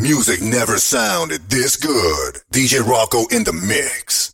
Music never sounded this good. DJ Rocco in the mix.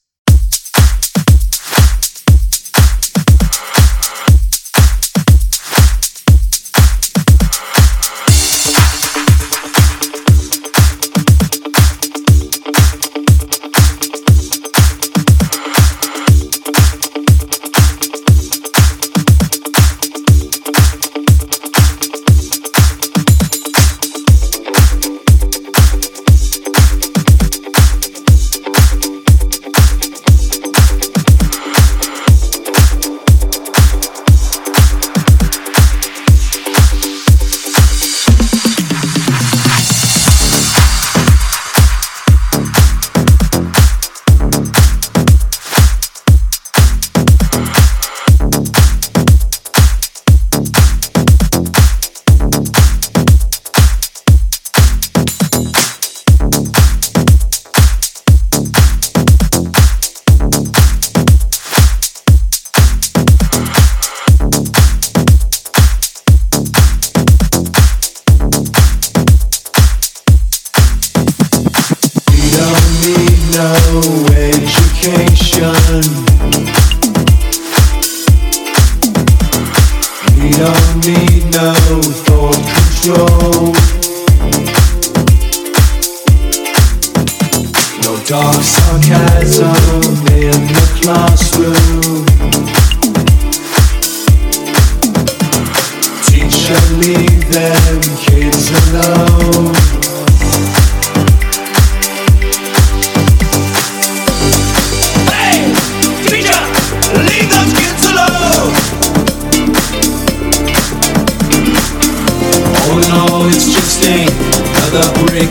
Leave them kids alone.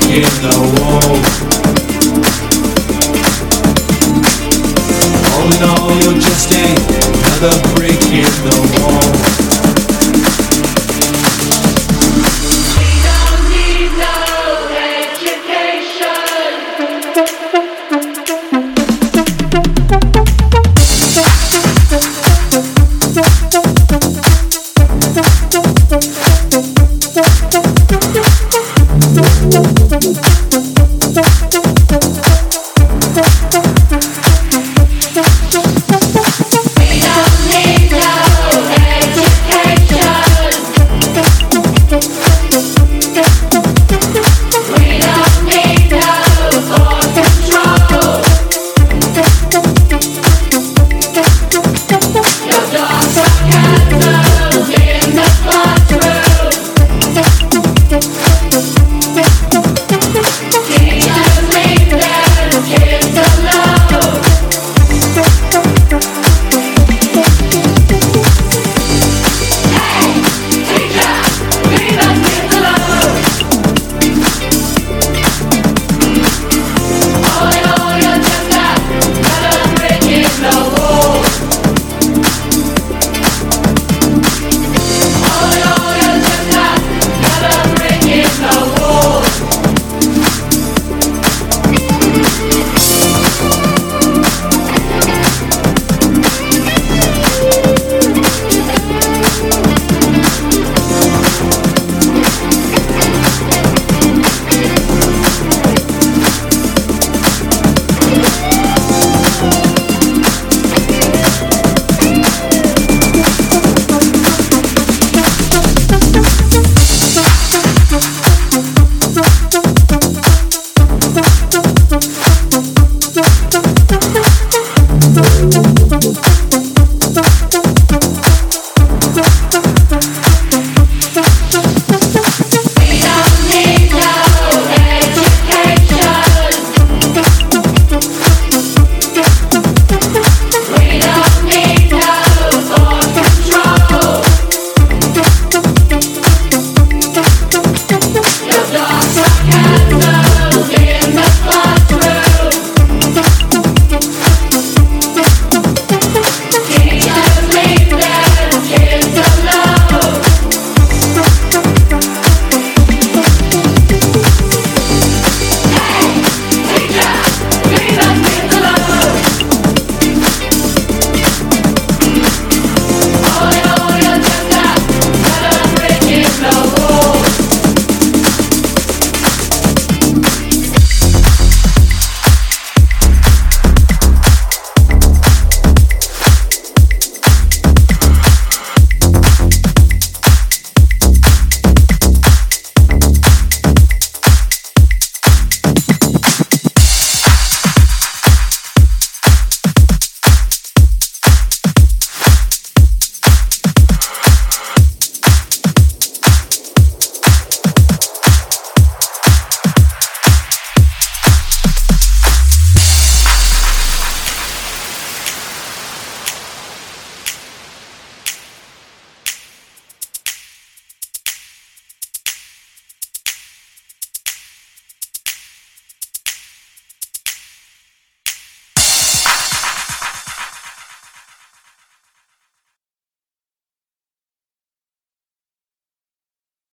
In the. All in oh all, you're just another brick in the wall.